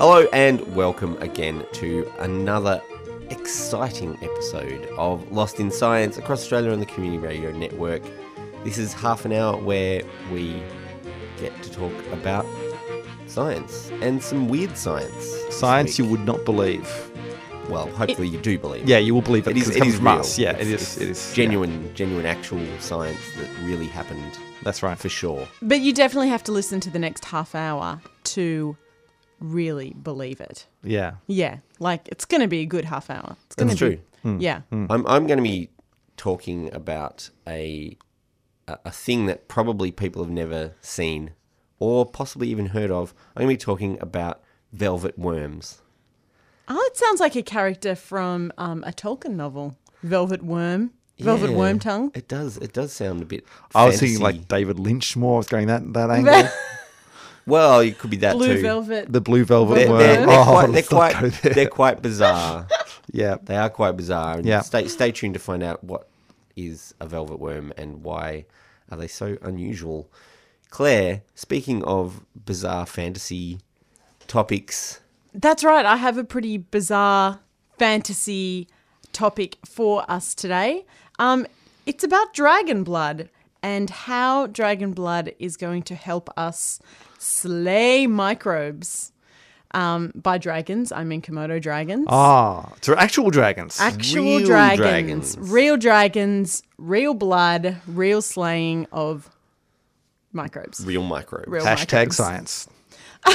Hello and welcome again to another exciting episode of Lost in Science across Australia on the Community Radio Network. This is half an hour where we get to talk about science and some weird science. Science you would not believe. well, hopefully you do believe. Yeah, you will believe it. It is, 'cause it comes is from real. us. Yeah, It's- it's It is genuine, genuine, actual science that really happened. That's right. for sure. But you definitely have to listen to the next half hour to really believe it. Yeah. Yeah, like it's going to be a good half hour. It's going That's to true. be. Yeah. I'm I'm going to be talking about a a a thing that probably people have never seen or possibly even heard of. I'm going to be talking about velvet worms. Oh, it sounds like a character from um, a Tolkien novel, Velvet Worm, Velvet Yeah, Worm Tongue. It does. It does sound a bit. I was thinking like David Lynch more. I was going that that angle. Well, it could be that Blue too. Velvet. the blue velvet They're, worm. they're, they're oh, quite. They're let's quite. go there. They're quite bizarre. yeah. They are quite bizarre. And Yeah. Stay stay tuned to find out what is a velvet worm and why are they so unusual. Claire, speaking of bizarre fantasy topics, That's right. I have a pretty bizarre fantasy topic for us today. Um, it's about dragon blood and how dragon blood is going to help us slay microbes. Um, by dragons, I mean Komodo dragons. Ah, so actual dragons. Actual real dragons, dragons. real dragons, real blood, real slaying of microbes. real microbes. Real hashtag microbes. science.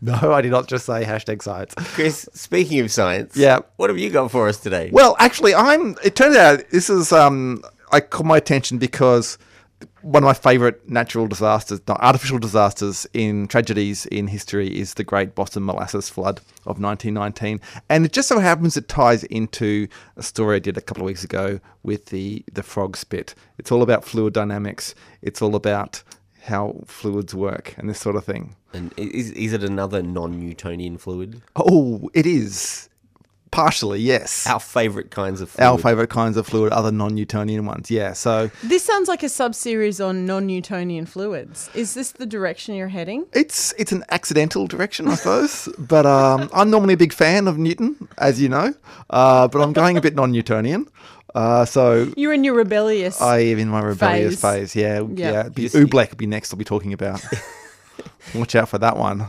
no, I did not just say hashtag science. Chris, speaking of science, Yeah. what have you got for us today? Well, actually, I'm. It turns out this is. Um, I caught my attention because one of my favourite natural disasters, not artificial disasters in tragedies in history, is the Great Boston Molasses Flood of 1919, and it just so happens it ties into a story I did a couple of weeks ago with the the frog spit. It's all about fluid dynamics. It's all about how fluids work and this sort of thing. And is, is it another non-Newtonian fluid? Oh, it is partially yes. Our favourite kinds of fluid. Our favourite kinds of fluid, other non-Newtonian ones. Yeah, so This sounds like a sub series on non Newtonian fluids. Is this the direction you're heading? It's it's an accidental direction, I suppose. but um, I'm normally a big fan of Newton, as you know. Uh, but I'm going a bit non-Newtonian. Uh, so You're in your rebellious. I am in my rebellious Phase. phase. Yeah, Yeah. yeah. Be, Oobleck will be next. I'll be talking about. Watch out for that one.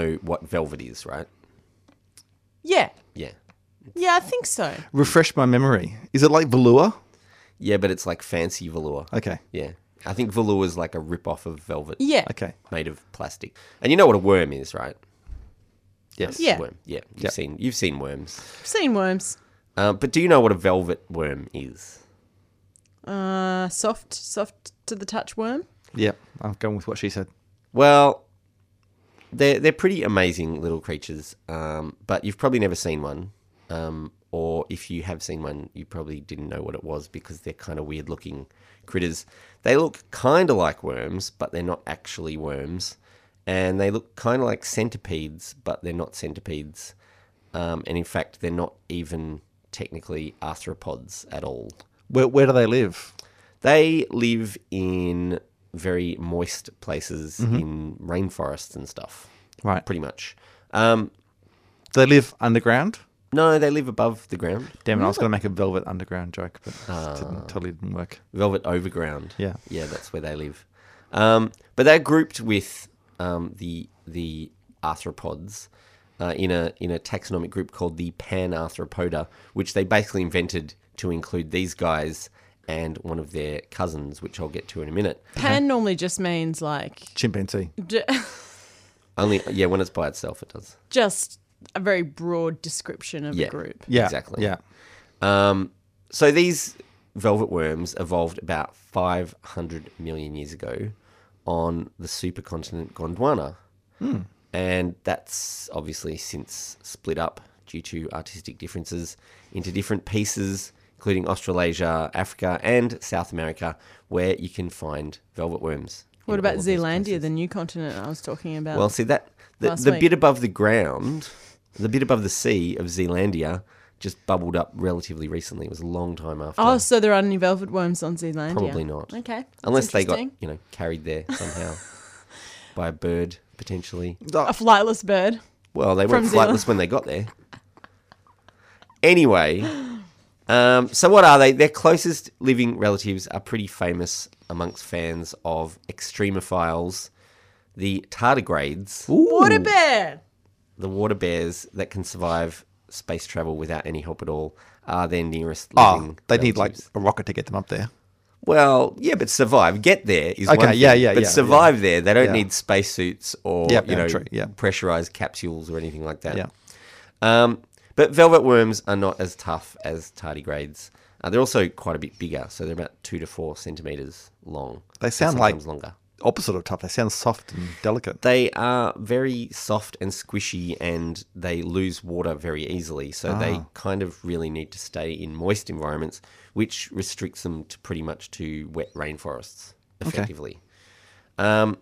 Know what velvet is, right? yeah. Yeah. Yeah, I think so. Refresh my memory. Is it like velour? Yeah, but it's like fancy velour. Okay. Yeah. I think velour is like a rip-off of velvet. Yeah. Okay. Made of plastic. And you know what a worm is, right? Yes. Yeah. Worm. Yeah. You've Yep. seen you've seen worms. I've seen worms. Um, but do you know what a velvet worm is? Uh, soft, soft to the touch worm. Yeah. I'm going with what she said. Well, they're they're pretty amazing little creatures. Um, but you've probably never seen one. Um, or if you have seen one, you probably didn't know what it was because they're kind of weird looking critters. They look kind of like worms, but they're not actually worms. And they look kind of like centipedes, but they're not centipedes. Um, and in fact, they're not even technically arthropods at all. Where where do they live? They live in very moist places in rainforests and stuff, Right. pretty much. Um, Do they live underground? no, they live above the ground, Damn it! I was going to make a velvet underground joke, but it didn't, totally didn't work. velvet overground. Yeah. yeah, that's where they live. Um, but they're grouped with um, the the arthropods uh, in a in a taxonomic group called the Panarthropoda, which they basically invented to include these guys and one of their cousins, which I'll get to in a minute. Pan normally just means like Chimpanzee. j- Only yeah, when it's by itself, it does. just a very broad description of Yeah. a group. Yeah. Exactly. Yeah. Um, so these velvet worms evolved about 500 million years ago on the supercontinent Gondwana. And that's obviously since split up due to artistic differences into different pieces including Australasia, Africa, and South America, where you can find velvet worms. What about all of those Zealandia, the new continent I was talking about? Well, see that the, last the week. bit above the ground, the bit above the sea of Zealandia, just bubbled up relatively recently. It was a long time after. oh, so there aren't any velvet worms on Zealandia? Probably not. Okay. that's Unless they got interesting. you know carried there somehow by a bird potentially. a flightless bird. Well, they From weren't Zealand. flightless when they got there. Anyway, um, so what are they? Their closest living relatives are pretty famous amongst fans of extremophiles. The tardigrades, Water bear. the water bears that can survive space travel without any help at all, are their nearest living. Oh, they need like relatives. a rocket to get them up there. Well, yeah, but survive. Get there is Okay, one yeah, thing, yeah, But yeah, survive there. They don't Yeah. need spacesuits or Yep, you yeah, know true, yeah. pressurized capsules or anything like that. Yeah. Um, but velvet worms are not as tough as tardigrades. Uh, they're also quite a bit bigger, so they're about two to four centimeters long. They sound like- longer. Opposite of tough. They sound soft and delicate. They are very soft and squishy, and they lose water very easily. So they Ah. kind of really need to stay in moist environments, which restricts them to pretty much to wet rainforests effectively. Um,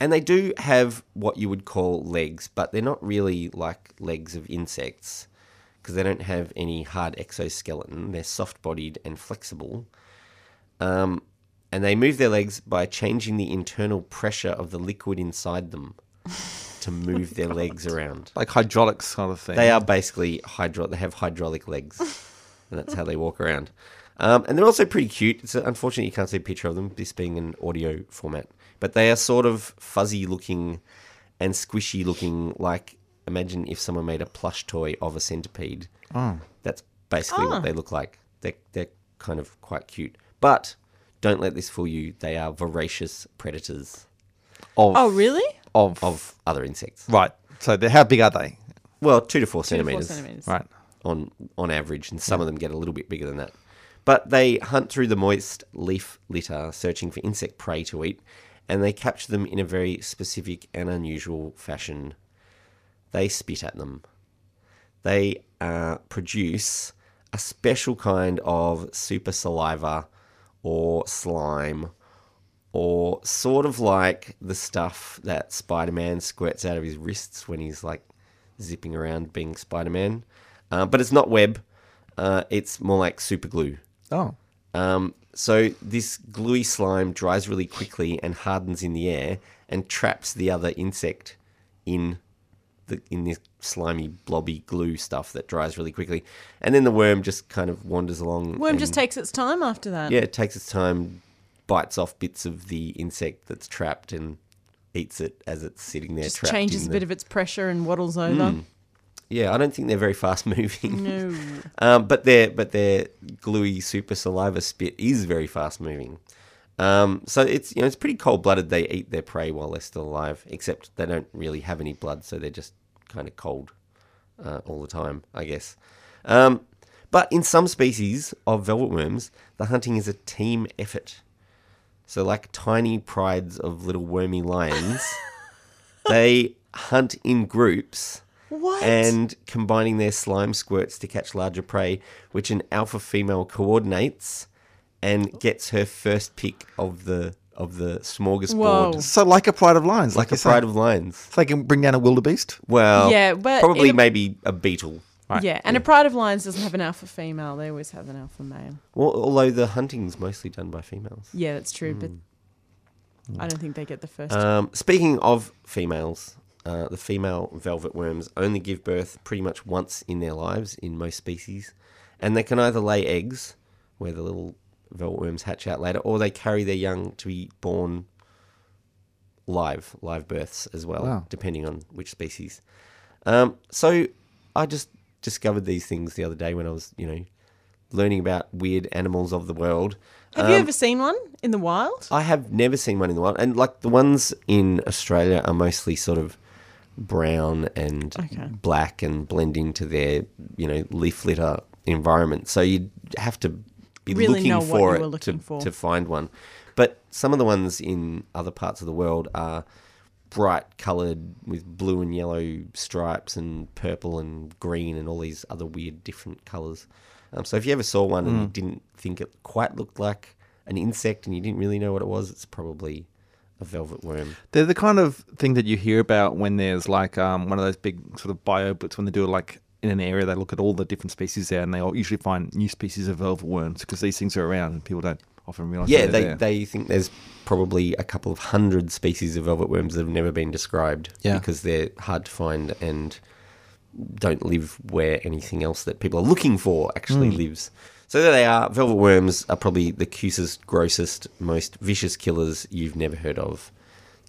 and they do have what you would call legs, but they're not really like legs of insects because they don't have any hard exoskeleton. They're soft bodied and flexible. Um, and they move their legs by changing the internal pressure of the liquid inside them to move their legs around. Like hydraulics kind of thing. They are basically hydro. They have hydraulic legs, and that's how they walk around. Um, and they're also pretty cute. It's unfortunately you can't see a picture of them, this being an audio format. But they are sort of fuzzy looking and squishy looking. Like imagine if someone made a plush toy of a centipede. Oh. That's basically Ah. what they look like. They're they're kind of quite cute. But don't let this fool you. They are voracious predators Of, Oh, really? of, of other insects. right. So how big are they? Well, two to four Two to four centimeters. centimeters. Right. on on average, and some of them get a little bit bigger than that. But they hunt through the moist leaf litter, searching for insect prey to eat, and they capture them in a very specific and unusual fashion. They spit at them. They uh, produce a special kind of super saliva or slime or sort of like the stuff that Spider Man squirts out of his wrists when he's like zipping around being Spider Man. Uh, but it's not web, uh, it's more like super glue. Oh. Um, so this gluey slime dries really quickly and hardens in the air and traps the other insect in the in this slimy blobby glue stuff that dries really quickly, and then the worm just kind of wanders along. Worm just takes its time after that. yeah, it takes its time, bites off bits of the insect that's trapped and eats it as it's sitting there. Just trapped changes a bit of its pressure and waddles over. Yeah, I don't think they're very fast moving. No. Um, but their but their gluey super saliva spit is very fast moving. Um, so it's you know it's pretty cold blooded. They eat their prey while they're still alive, except they don't really have any blood, so they're just kind of cold uh, all the time, I guess. Um, but in some species of velvet worms, the hunting is a team effort. So like tiny prides of little wormy lions, they hunt in groups What? and combining their slime squirts to catch larger prey, which an alpha female coordinates and gets her first pick of the of the smorgasbord, Whoa. So like a pride of lions, like, like a you say. pride of lions. So they can bring down a wildebeest. Well, Yeah, but probably in a- maybe a beetle. Right. Yeah, and a pride of lions doesn't have an alpha female. They always have an alpha male. Well, although the hunting's mostly done by females. Yeah, that's true, but I don't think they get the first. Um, speaking of females, uh, the female velvet worms only give birth pretty much once in their lives in most species, and they can either lay eggs, where the little velvet worms hatch out later, or they carry their young to be born live, live births as well, Wow. depending on which species. Um, so I just discovered these things the other day when I was, you know, learning about weird animals of the world. have you Um, ever seen one in the wild? I have never seen one in the wild, and like the ones in Australia are mostly sort of brown and Okay. black and blend into their you know leaf litter environment. So you'd have to be Really looking know for you it looking to, for. to find one. But some of the ones in other parts of the world are bright coloured with blue and yellow stripes and purple and green and all these other weird different colours. Um, so if you ever saw one and you didn't think it quite looked like an insect and you didn't really know what it was, it's probably a velvet worm. They're the kind of thing that you hear about when there's like um, one of those big sort of bioblitz when they do like in an area they look at all the different species there and they all usually find new species of velvet worms because these things are around and people don't often realize. Yeah, they're there. they think there's probably a couple of hundred species of velvet worms that have never been described Yeah. because they're hard to find and don't live where anything else that people are looking for actually Hmm. lives. So there they are. Velvet worms are probably the cutest, grossest, most vicious killers you've never heard of.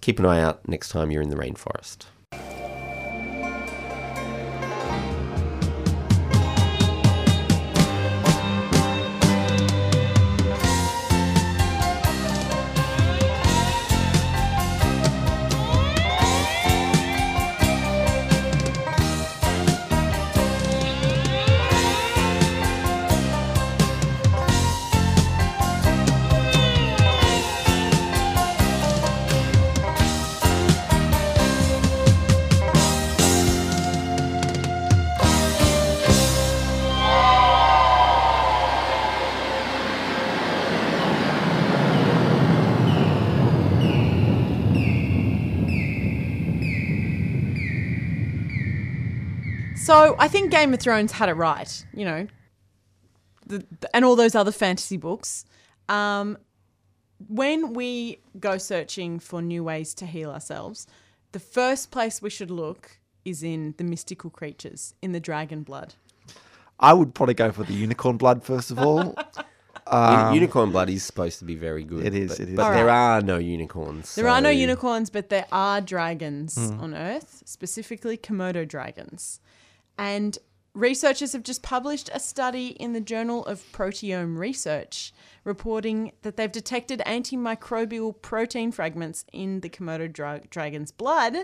Keep an eye out next time you're in the rainforest. So I think Game of Thrones had it right, you know, the, the- and all those other fantasy books. Um, when we go searching for new ways to heal ourselves, the first place we should look is in the mystical creatures, in the dragon blood. I would probably go for the unicorn blood first of all. Uni- unicorn blood is supposed to be very good. Um, It is, But, it is. but All there are no unicorns. There are no unicorns, but there are dragons Hmm. on Earth, specifically Komodo dragons. And researchers have just published a study in the Journal of Proteome Research reporting that they've detected antimicrobial protein fragments in the Komodo dra- dragon's blood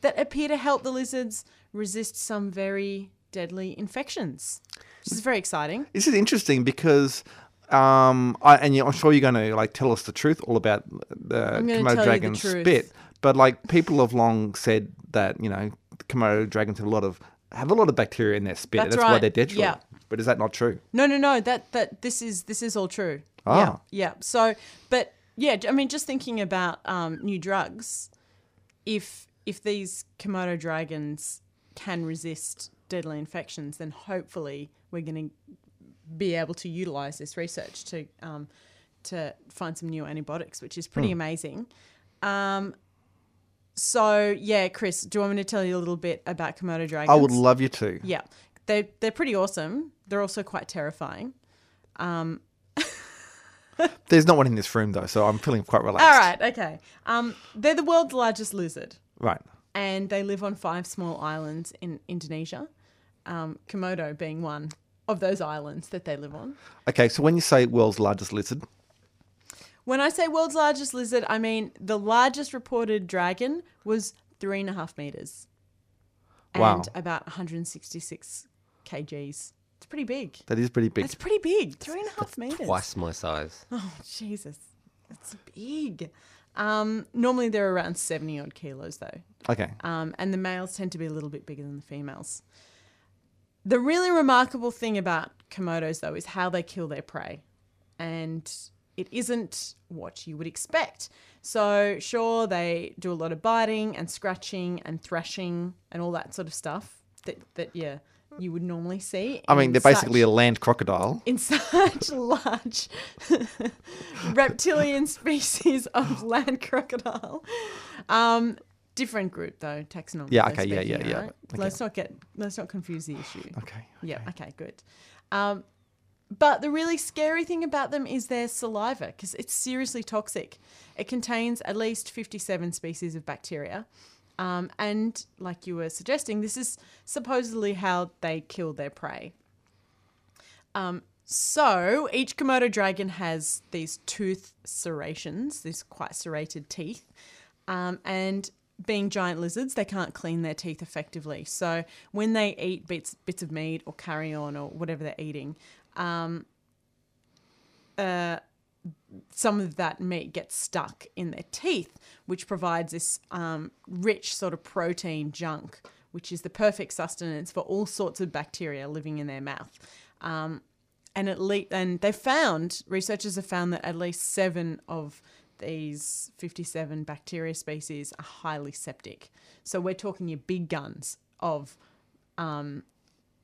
that appear to help the lizards resist some very deadly infections. This is very exciting. This is interesting because, um, I, and I'm sure you're going to like tell us the truth all about the Komodo dragon the spit. But like people have long said that you know Komodo dragons have a lot of have a lot of bacteria in their spit. That's that's why they're deadly. Yeah. But is that not true? No, no, no. That that this is this is all true. Ah. Yeah, yeah. So, but yeah, I mean, just thinking about um, new drugs, if if these Komodo dragons can resist deadly infections, then hopefully we're going to be able to utilize this research to um, to find some new antibiotics, which is pretty amazing. Um, so yeah, Chris, do you want me to tell you a little bit about Komodo dragons? I would love you to. Yeah, they they're pretty awesome. They're also quite terrifying. Um, There's not one in this room though, so I'm feeling quite relaxed. All right, okay. Um, they're the world's largest lizard, Right. and they live on five small islands in Indonesia. Um, Komodo being one of those islands that they live on. Okay, so when you say world's largest lizard, When I say world's largest lizard, I mean the largest reported dragon was three and a half meters, Wow. and about 166 kgs. It's pretty big. that is pretty big. It's pretty big. Three and a half meters. Twice my size. Oh, Jesus. That's big. Um, normally they're around 70 odd kilos, though. Okay. Um, and the males tend to be a little bit bigger than the females. The really remarkable thing about Komodos, though, is how they kill their prey. And it isn't what you would expect. So, sure, they do a lot of biting and scratching and thrashing and all that sort of stuff that, that yeah, you would normally see. I mean, they're basically such- a land crocodile. in such large reptilian species of land crocodile. Um, different group though, taxonomy. Yeah, okay, yeah, yeah, yeah. Right? Okay. Let's not get let's not confuse the issue. Okay. Yeah, okay, good. Um, but the really scary thing about them is their saliva because it's seriously toxic. It contains at least 57 species of bacteria. Um, and like you were suggesting, this is supposedly how they kill their prey. Um, so each Komodo dragon has these tooth serrations, these quite serrated teeth. Um, and being giant lizards, they can't clean their teeth effectively. So when they eat bits bits of meat or carrion or whatever they're eating, um, uh, some of that meat gets stuck in their teeth, which provides this um, rich sort of protein junk, which is the perfect sustenance for all sorts of bacteria living in their mouth. Um, and at least and they found researchers have found that at least seven of these 57 bacteria species are highly septic. So we're talking your big guns of um,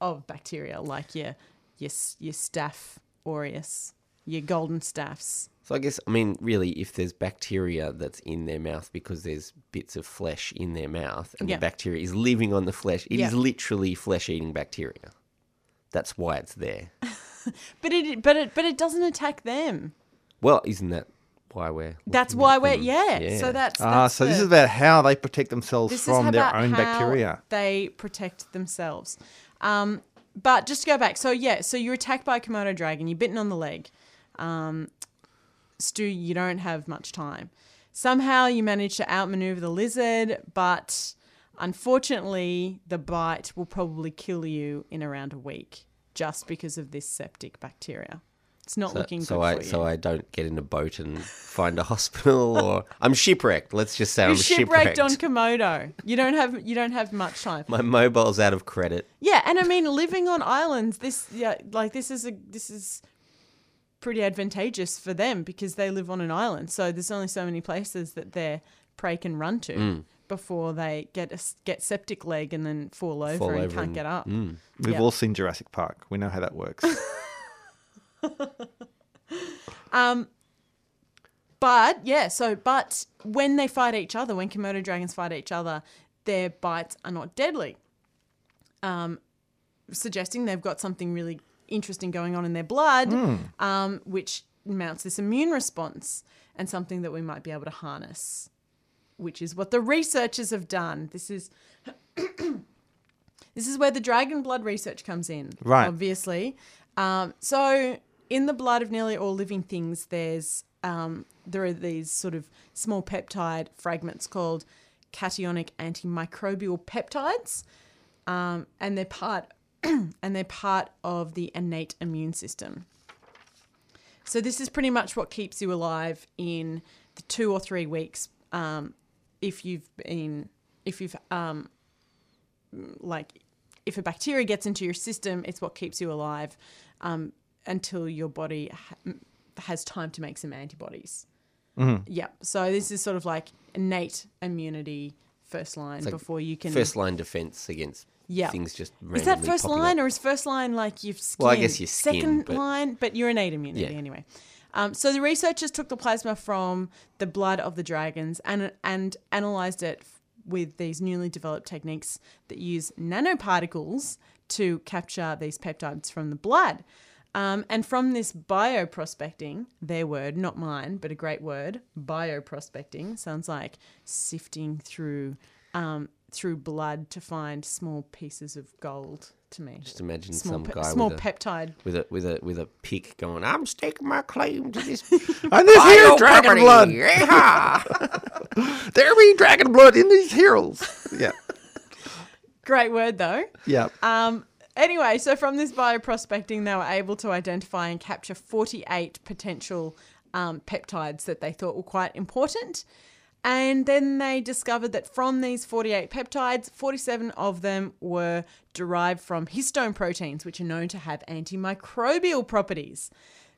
of bacteria like your your your staph aureus, your golden staphs. So I guess I mean really, if there's bacteria that's in their mouth because there's bits of flesh in their mouth, and Yeah. the bacteria is living on the flesh, it is Yeah. literally flesh-eating bacteria. That's why it's there. But it but it but it doesn't attack them. Well, isn't that why we're? That's why at we're them? yeah. So that's, Ah, that's so this is about how they protect themselves from their own how bacteria. They protect themselves. Um, but just to go back, so yeah, so you're attacked by a Komodo dragon, you're bitten on the leg. Um, Stu, you don't have much time. Somehow you manage to outmaneuver the lizard, but unfortunately, the bite will probably kill you in around a week just because of this septic bacteria. It's not So, looking so good I for you. so I don't get in a boat and find a hospital, or I'm shipwrecked. Let's just say You're I'm shipwrecked shipwrecked. on Komodo. You don't have you don't have much time. My mobile's out of credit. Yeah, and I mean, living on islands, this yeah, like this is a this is pretty advantageous for them because they live on an island. So there's only so many places that their prey can run to Mm. before they get a s get septic leg and then fall over Fall and over can't and- get up. Mm. We've Yeah. all seen Jurassic Park. We know how that works. But yeah, so but when they fight each other, when Komodo dragons fight each other, their bites are not deadly. Um, suggesting they've got something really interesting going on in their blood, um, which mounts this immune response and something that we might be able to harness, which is what the researchers have done. This is this is where the dragon blood research comes in, Right. Obviously, um, so in the blood of nearly all living things, there's um, there are these sort of small peptide fragments called cationic antimicrobial peptides, um, and they're part and they're part of the innate immune system. So this is pretty much what keeps you alive in the two or three weeks um, if you've been if you've um, like if a bacteria gets into your system, it's what keeps you alive um, until your body ha- has time to make some antibodies. Yeah. So this is sort of like innate immunity first line like before you can. First line defense against Yeah. things just is that first line up. or is first line like your skin? Well, I guess your skin, Second but- line, but your innate immunity Yeah. anyway. Um, so the researchers took the plasma from the blood of the dragons and and analyzed it with these newly developed techniques that use nanoparticles to capture these peptides from the blood. Um, and from this bioprospecting, their word, not mine, but a great word, bioprospecting sounds like sifting through um, through blood to find small pieces of gold to me. Just imagine small some pe- guy small with a, peptide. with a with a with a pick going. I'm staking my claim to this. and there's here bio dragon property. blood. Yeehaw! there be dragon blood in these heroes. Yeah. Great word though. Yeah. Um, anyway, so from this bioprospecting, they were able to identify and capture 48 potential um, peptides that they thought were quite important. And then they discovered that from these 48 peptides, 47 of them were derived from histone proteins, which are known to have antimicrobial properties.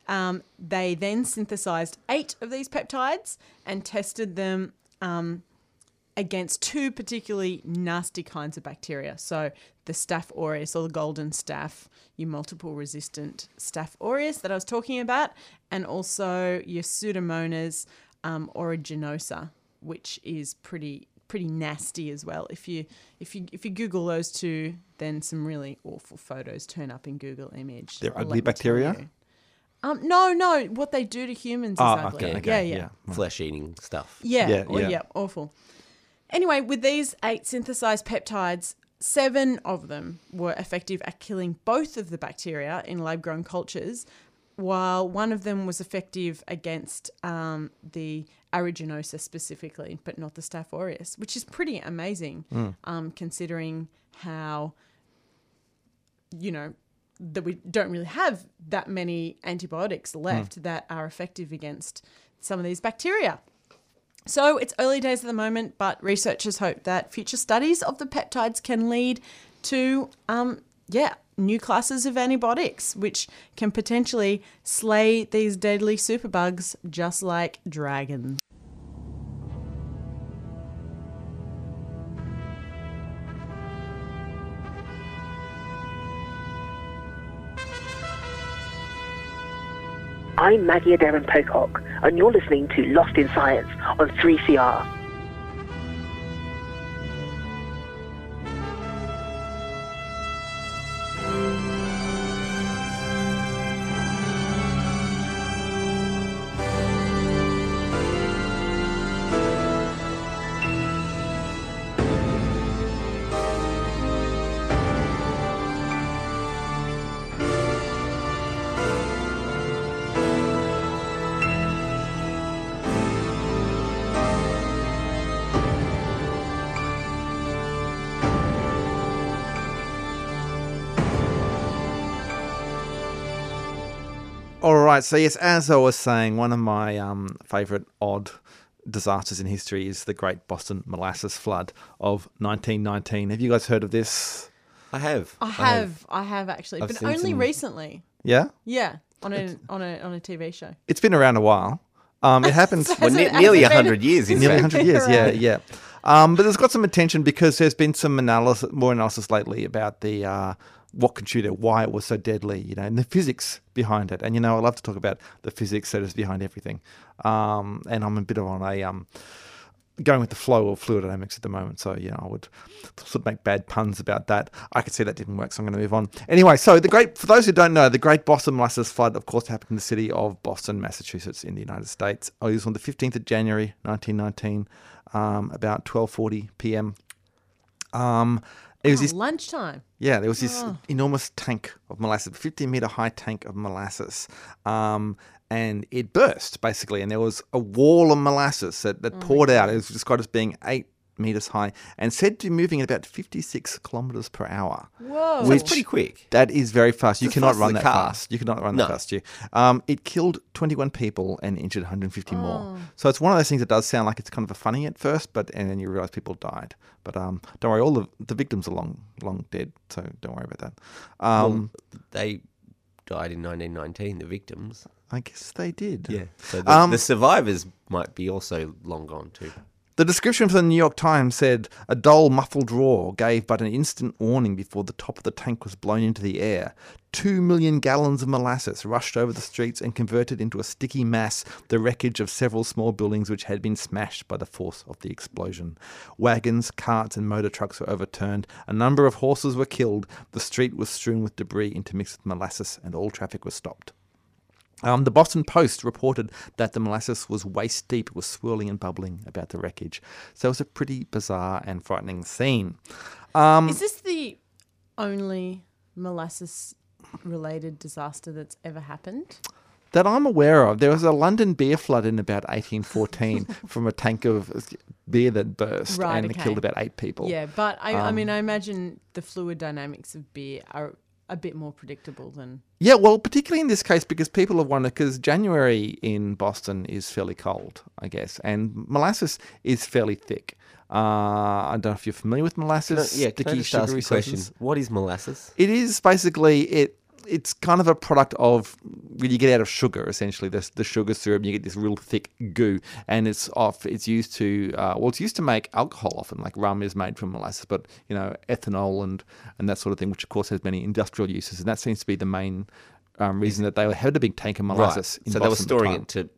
Um, they then synthesized eight of these peptides and tested them um, against two particularly nasty kinds of bacteria. So the Staph aureus or the golden staph, your multiple resistant Staph aureus that I was talking about, and also your Pseudomonas um, aeruginosa, which is pretty pretty nasty as well. If you if you if you Google those two, then some really awful photos turn up in Google Image. They're I'll ugly let me tell bacteria? Um, no, no. What they do to humans is Oh, ugly. okay, okay, yeah, yeah. yeah. Flesh eating stuff. Yeah, Yeah, or- yeah. yeah, awful. Anyway, with these eight synthesized peptides, seven of them were effective at killing both of the bacteria in lab grown cultures, while one of them was effective against um, the aeruginosa specifically, but not the Staph aureus, which is pretty amazing um, considering how, you know, that we don't really have that many antibiotics left that are effective against some of these bacteria. So it's early days at the moment, but researchers hope that future studies of the peptides can lead to, um, yeah, new classes of antibiotics, which can potentially slay these deadly superbugs just like dragons. I'm Maggie Adair Pocock, and you're listening to Lost in Science on 3CR. All right. So yes, as I was saying, one of my um, favorite odd disasters in history is the Great Boston Molasses Flood of 1919. Have you guys heard of this? I have. I have, I have actually, I've but seen only some- recently. Yeah, Yeah, on a on a on a TV show. it's been around a while. Um, it happened Well, Has ne- it- nearly has been- hundred years. In nearly fact. 100 years. Yeah, Right. yeah. Um, but it's got some attention because there's been some analysis, more analysis lately about the uh, what contributed, why it was so deadly, you know, and the physics behind it. And you know, I love to talk about the physics that is behind everything. Um, and I'm a bit of on a um, going with the flow of fluid dynamics at the moment. So, you know, I would sort of make bad puns about that. I could see that didn't work, so I'm going to move on. Anyway, so the great, for those who don't know, the Great Boston Molasses Flood, of course, happened in the city of Boston, Massachusetts, in the United States. It was on the 15th of January, 1919, um, about 12:40 p.m. Um, it was Oh, this lunchtime. yeah, there was this enormous tank of molasses, 50 meter high tank of molasses. Um, and it burst basically, and there was a wall of molasses that, that poured out. It was described as being eight meters high and said to be moving at about 56 kilometers per hour. Whoa. So it's pretty quick. That is very fast. You It's as cannot fast run that car. fast. You cannot run No. that fast. You. Um, it killed 21 people and injured 150 Oh. more. So it's one of those things that does sound like it's kind of a funny at first, but and then you realize people died. But um, don't worry, all the the victims are long long dead, so don't worry about that. Um, well, they died in 1919. The victims. I guess they did. Yeah. So the, Um, the survivors might be also long gone too. The description for the New York Times said a dull, muffled roar gave but an instant warning before the top of the tank was blown into the air. Two million gallons of molasses rushed over the streets and converted into a sticky mass the wreckage of several small buildings which had been smashed by the force of the explosion. Wagons, carts, and motor trucks were overturned. A number of horses were killed. The street was strewn with debris intermixed with molasses, and all traffic was stopped. Um, the Boston Post reported that the molasses was waist deep, it was swirling and bubbling about the wreckage. So it was a pretty bizarre and frightening scene. Um, Is this the only molasses related disaster that's ever happened? that I'm aware of, there was a London beer flood in about 1814 from a tank of beer that burst Right, and okay. killed about eight people. Yeah, but I, I Um, mean, I imagine the fluid dynamics of beer are a bit more predictable than. Yeah, well, particularly in this case, because people have wondered, because January in Boston is fairly cold, I guess, and molasses is fairly thick. Uh, I don't know if you're familiar with molasses. yeah. Can I sticky, just ask sugary a question? substance. What is molasses? It is basically it. It's kind of a product of what you get out of sugar, essentially. The, the sugar syrup, you get this real thick goo, and it's off. It's used to uh, well, it's used to make alcohol often, like rum is made from molasses, but you know ethanol and and that sort of thing, which of course has many industrial uses, and that seems to be the main um, reason that they had a big tank of molasses. in So they were storing it to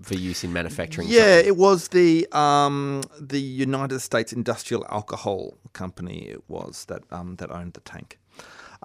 for use in manufacturing. Yeah, something. it was the um, the United States Industrial Alcohol Company. It was that um, that owned the tank.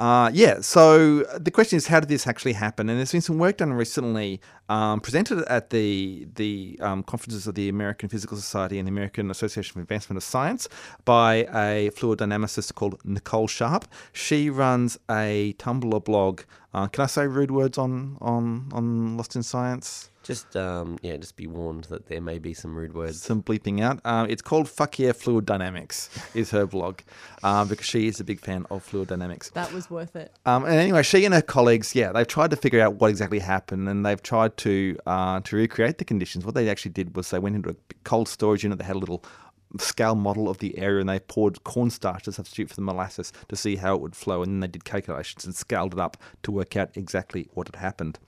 Uh, yeah, so the question is, how did this actually happen? And there's been some work done recently, um, presented at the the um, conferences of the American Physical Society and the American Association for Advancement of Science by a fluid dynamicist called Nicole Sharp. She runs a Tumblr blog. Uh, can I say rude words on on on Lost in Science? Just um, yeah, just be warned that there may be some rude words. some bleeping out. Um, it's called Fuck Yeah Fluid Dynamics, is her blog, um, because she is a big fan of fluid dynamics. That was worth it. Um, and anyway, she and her colleagues, yeah, they've tried to figure out what exactly happened, and they've tried to uh, to recreate the conditions. What they actually did was they went into a cold storage unit. They had a little scale model of the area and they poured cornstarch to substitute for the molasses to see how it would flow. And then they did calculations and scaled it up to work out exactly what had happened.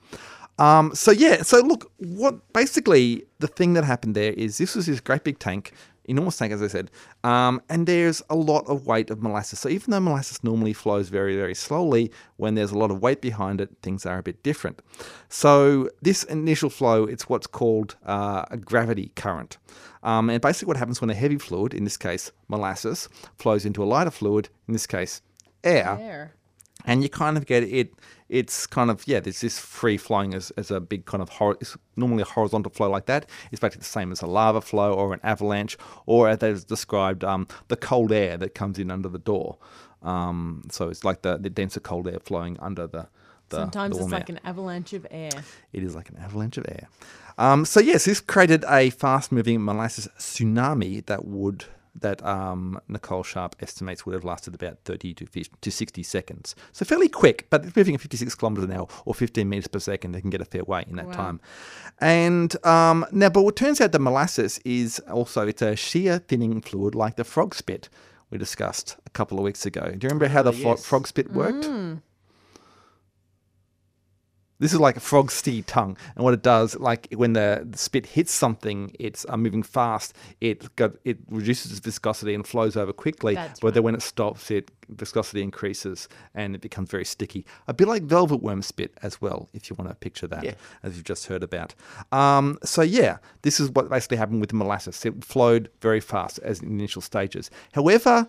Um, so yeah, so look, what basically the thing that happened there is this was this great big tank, enormous tank, as I said, um, and there's a lot of weight of molasses. So even though molasses normally flows very, very slowly, when there's a lot of weight behind it, things are a bit different. So this initial flow, it's what's called uh, a gravity current. Um, and basically, what happens when a heavy fluid, in this case molasses, flows into a lighter fluid, in this case air, There. And you kind of get it. It's kind of yeah. There's this free flowing as, as a big kind of hor- it's normally a horizontal flow like that. It's basically the same as a lava flow or an avalanche, or as they've described, um, the cold air that comes in under the door. Um, so it's like the, the denser cold air flowing under the. the Sometimes the it's warm like air. an avalanche of air. It is like an avalanche of air. Um, so yes, this created a fast-moving molasses tsunami that would that um, Nicole Sharp estimates would have lasted about 30 to 50, to 60 seconds. So fairly quick, but moving at 56 kilometers an hour or 15 meters per second. They can get a fair way in that Wow. time. And um, now, but what turns out the molasses is also it's a shear thinning fluid like the frog spit we discussed a couple of weeks ago. Do you remember how the fro- yes. frog spit worked? Mm. This is like a frog's steed tongue, and what it does, like when the, the spit hits something, it's uh, moving fast. It got it reduces its viscosity and flows over quickly. That's but then when it stops, it viscosity increases and it becomes very sticky. A bit like velvet worm spit as well, if you want to picture that, Yeah. as you've just heard about. Um, so yeah, this is what basically happened with the molasses. It flowed very fast as in initial stages. However,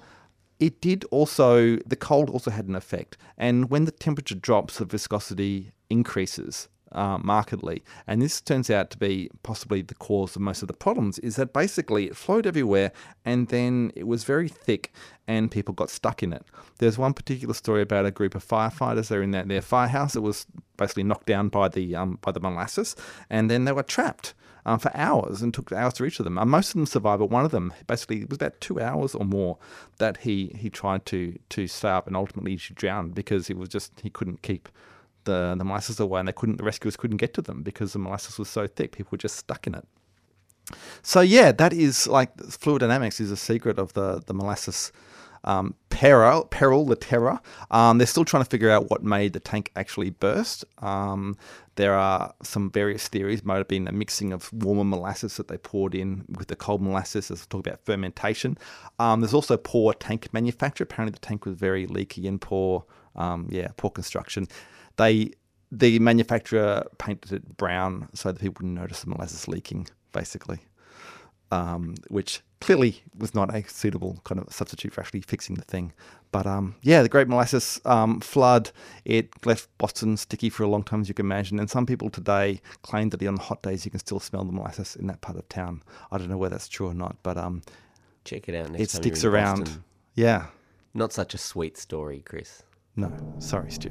it did also the cold also had an effect. And when the temperature drops the viscosity increases uh, markedly. And this turns out to be possibly the cause of most of the problems is that basically it flowed everywhere and then it was very thick and people got stuck in it. There's one particular story about a group of firefighters. They're in their, their firehouse. That was basically knocked down by the um, by the molasses. And then they were trapped um, for hours and took hours to reach them. And most of them survived, but one of them basically it was about two hours or more that he he tried to to stay up and ultimately she drowned because he was just he couldn't keep the the molasses away and they couldn't the rescuers couldn't get to them because the molasses was so thick. People were just stuck in it. So yeah, that is like fluid dynamics is a secret of the the molasses um, peril, peril, the terror. Um, they're still trying to figure out what made the tank actually burst. Um, there are some various theories. Might have been a mixing of warmer molasses that they poured in with the cold molasses. Let's talk about fermentation. Um, there's also poor tank manufacture. Apparently, the tank was very leaky and poor. Um, yeah, poor construction. They the manufacturer painted it brown so that people wouldn't notice the molasses leaking, basically um, which clearly was not a suitable kind of substitute for actually fixing the thing. But um, yeah, the Great Molasses um, Flood, it left Boston sticky for a long time, as you can imagine. And some people today claim that on hot days you can still smell the molasses in that part of town. I don't know whether that's true or not, but um, Check it out next it time sticks around. Boston. Yeah. Not such a sweet story, Chris. No, sorry, Stu.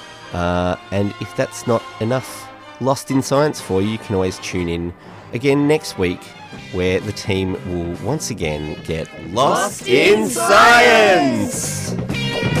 Uh, and if that's not enough Lost in Science for you, you can always tune in again next week where the team will once again get Lost in Science! Thanks